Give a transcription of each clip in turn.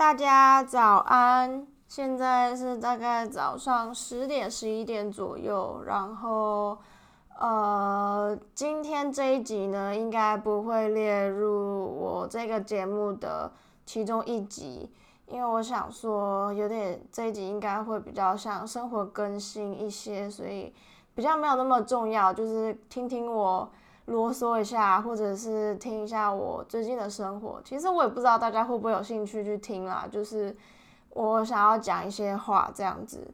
大家早安，现在是大概早上十点十一点左右，然后呃，今天这一集呢，应该不会列入我这个节目的其中一集，因为我想说有点这一集应该会比较像生活更新一些，所以比较没有那么重要，就是听听我。啰嗦一下，或者是听一下我最近的生活。其实我也不知道大家会不会有兴趣去听啦。就是我想要讲一些话这样子。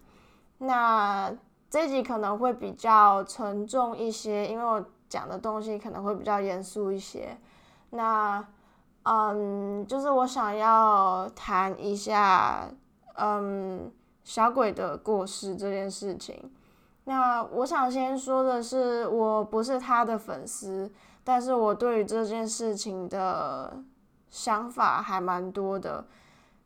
那这集可能会比较沉重一些，因为我讲的东西可能会比较严肃一些。那嗯，就是我想要谈一下嗯小鬼的过世这件事情。那我想先说的是，我不是他的粉丝，但是我对于这件事情的想法还蛮多的。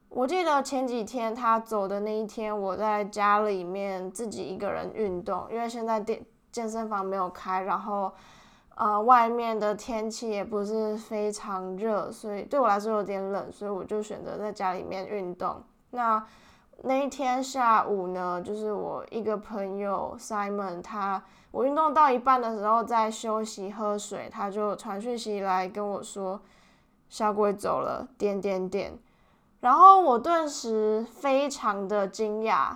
我记得前几天他走的那一天，我在家里面自己一个人运动，因为现在健健身房没有开，然后呃外面的天气也不是非常热，所以对我来说有点冷，所以我就选择在家里面运动。那那一天下午呢，就是我一个朋友 Simon，他我运动到一半的时候在休息喝水，他就传讯息来跟我说小鬼走了，点点点，然后我顿时非常的惊讶，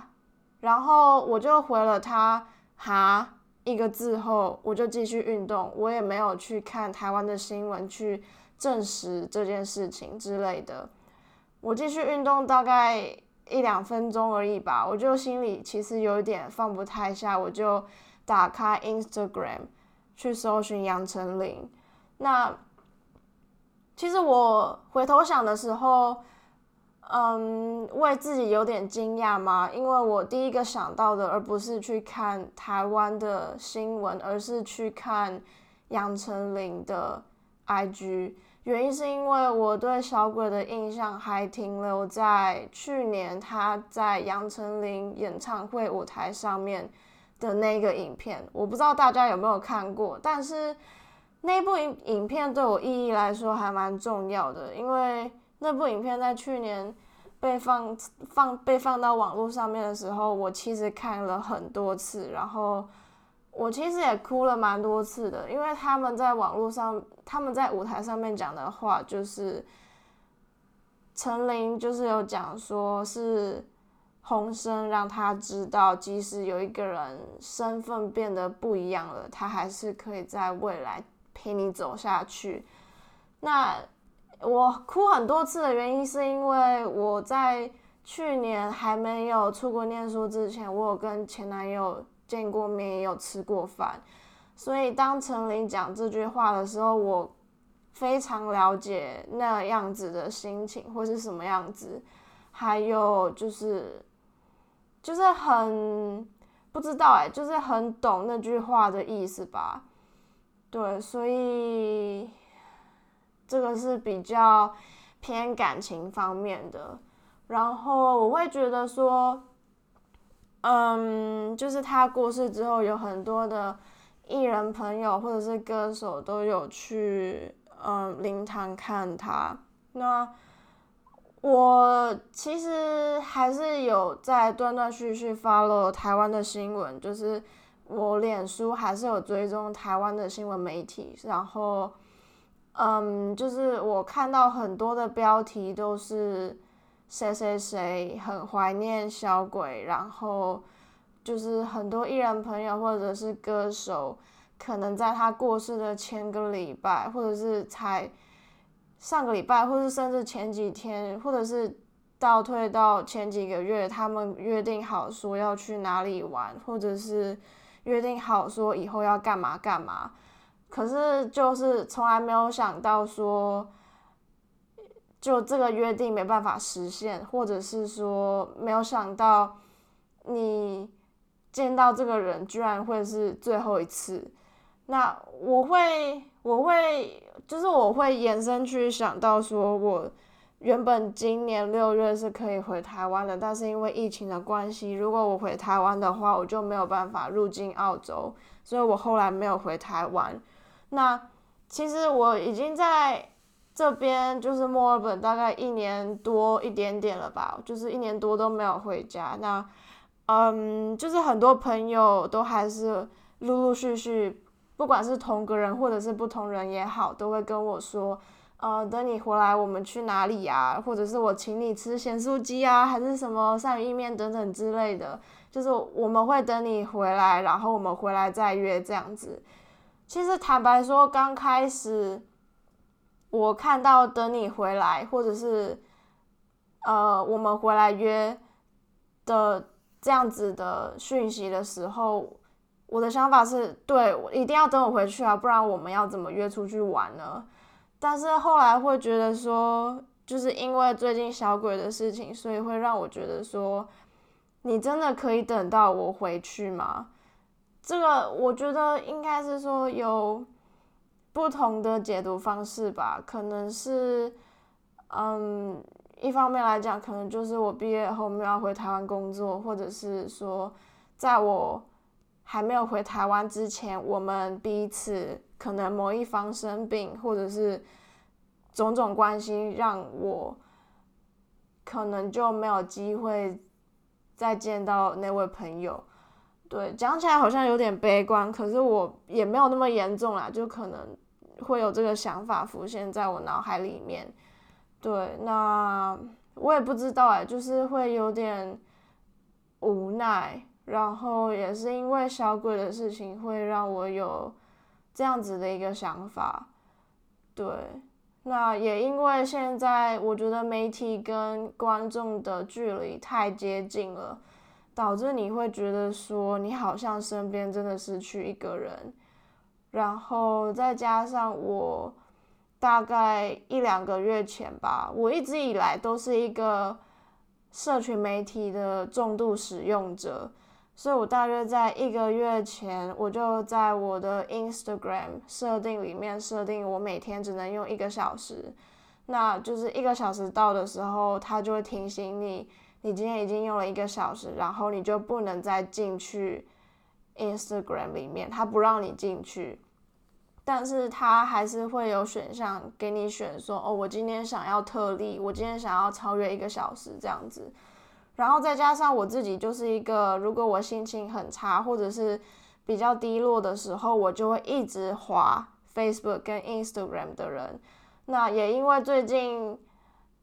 然后我就回了他哈一个字后，我就继续运动，我也没有去看台湾的新闻去证实这件事情之类的，我继续运动大概。一两分钟而已吧，我就心里其实有点放不太下，我就打开 Instagram 去搜寻杨丞琳。那其实我回头想的时候，嗯，为自己有点惊讶嘛，因为我第一个想到的，而不是去看台湾的新闻，而是去看杨丞琳的 IG。原因是因为我对小鬼的印象还停留在去年他在杨丞琳演唱会舞台上面的那个影片，我不知道大家有没有看过，但是那部影影片对我意义来说还蛮重要的，因为那部影片在去年被放放被放到网络上面的时候，我其实看了很多次，然后。我其实也哭了蛮多次的，因为他们在网络上，他们在舞台上面讲的话，就是陈琳就是有讲说，是洪生让他知道，即使有一个人身份变得不一样了，他还是可以在未来陪你走下去。那我哭很多次的原因，是因为我在去年还没有出国念书之前，我有跟前男友。见过面也有吃过饭，所以当陈琳讲这句话的时候，我非常了解那样子的心情或是什么样子，还有就是就是很不知道哎，就是很懂那句话的意思吧。对，所以这个是比较偏感情方面的，然后我会觉得说。嗯，就是他过世之后，有很多的艺人朋友或者是歌手都有去嗯灵堂看他。那我其实还是有在断断续续 follow 台湾的新闻，就是我脸书还是有追踪台湾的新闻媒体，然后嗯，就是我看到很多的标题都是。谁谁谁很怀念小鬼，然后就是很多艺人朋友或者是歌手，可能在他过世的前个礼拜，或者是才上个礼拜，或者是甚至前几天，或者是倒退到前几个月，他们约定好说要去哪里玩，或者是约定好说以后要干嘛干嘛，可是就是从来没有想到说。就这个约定没办法实现，或者是说没有想到你见到这个人居然会是最后一次，那我会我会就是我会延伸去想到说，我原本今年六月是可以回台湾的，但是因为疫情的关系，如果我回台湾的话，我就没有办法入境澳洲，所以我后来没有回台湾。那其实我已经在。这边就是墨尔本，大概一年多一点点了吧，就是一年多都没有回家。那，嗯，就是很多朋友都还是陆陆续续，不管是同个人或者是不同人也好，都会跟我说，呃，等你回来，我们去哪里呀？或者是我请你吃咸酥鸡啊，还是什么鳝鱼意面等等之类的。就是我们会等你回来，然后我们回来再约这样子。其实坦白说，刚开始。我看到等你回来，或者是，呃，我们回来约的这样子的讯息的时候，我的想法是对，我一定要等我回去啊，不然我们要怎么约出去玩呢？但是后来会觉得说，就是因为最近小鬼的事情，所以会让我觉得说，你真的可以等到我回去吗？这个我觉得应该是说有。不同的解读方式吧，可能是，嗯，一方面来讲，可能就是我毕业后没有回台湾工作，或者是说，在我还没有回台湾之前，我们彼此可能某一方生病，或者是种种关系让我可能就没有机会再见到那位朋友。对，讲起来好像有点悲观，可是我也没有那么严重啦，就可能。会有这个想法浮现在我脑海里面，对，那我也不知道哎，就是会有点无奈，然后也是因为小鬼的事情会让我有这样子的一个想法，对，那也因为现在我觉得媒体跟观众的距离太接近了，导致你会觉得说你好像身边真的失去一个人。然后再加上我大概一两个月前吧，我一直以来都是一个社群媒体的重度使用者，所以我大约在一个月前，我就在我的 Instagram 设定里面设定我每天只能用一个小时，那就是一个小时到的时候，它就会提醒你，你今天已经用了一个小时，然后你就不能再进去 Instagram 里面，它不让你进去。但是它还是会有选项给你选，说哦，我今天想要特例，我今天想要超越一个小时这样子，然后再加上我自己就是一个，如果我心情很差或者是比较低落的时候，我就会一直滑 Facebook 跟 Instagram 的人。那也因为最近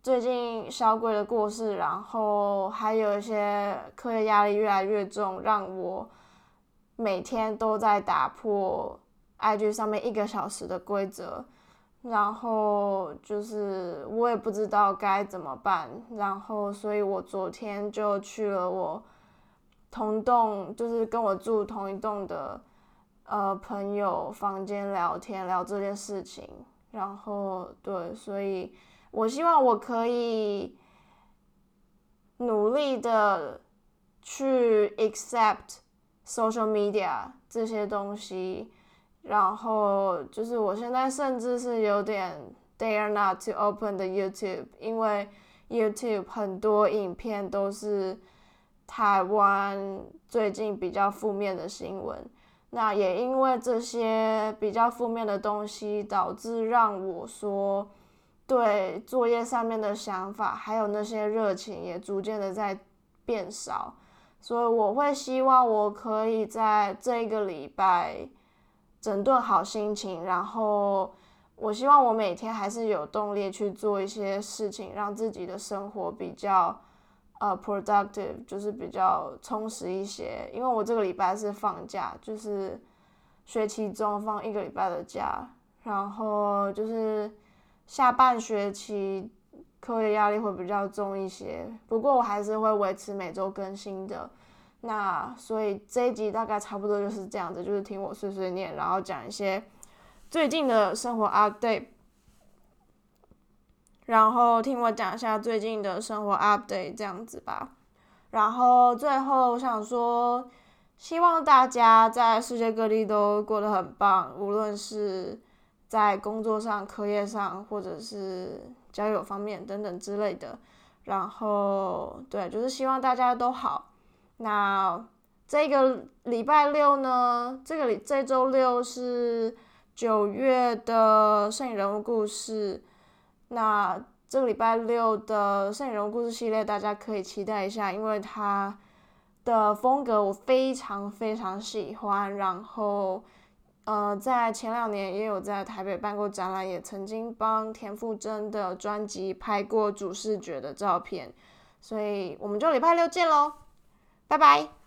最近小鬼的过世，然后还有一些课业压力越来越重，让我每天都在打破。IG 上面一个小时的规则，然后就是我也不知道该怎么办，然后所以我昨天就去了我同栋，就是跟我住同一栋的呃朋友房间聊天聊这件事情，然后对，所以我希望我可以努力的去 accept social media 这些东西。然后就是我现在甚至是有点 dare not to open the YouTube，因为 YouTube 很多影片都是台湾最近比较负面的新闻。那也因为这些比较负面的东西，导致让我说对作业上面的想法，还有那些热情也逐渐的在变少。所以我会希望我可以在这个礼拜。整顿好心情，然后我希望我每天还是有动力去做一些事情，让自己的生活比较呃 productive，就是比较充实一些。因为我这个礼拜是放假，就是学期中放一个礼拜的假，然后就是下半学期课业压力会比较重一些。不过我还是会维持每周更新的。那所以这一集大概差不多就是这样子，就是听我碎碎念，然后讲一些最近的生活 update，然后听我讲一下最近的生活 update 这样子吧。然后最后我想说，希望大家在世界各地都过得很棒，无论是在工作上、课业上，或者是交友方面等等之类的。然后对，就是希望大家都好。那这个礼拜六呢？这个这周六是九月的摄影人物故事那这个礼拜六的摄影人物故事系列，大家可以期待一下，因为它的风格我非常非常喜欢。然后，呃，在前两年也有在台北办过展览，也曾经帮田馥甄的专辑拍过主视觉的照片。所以我们就礼拜六见喽，拜拜。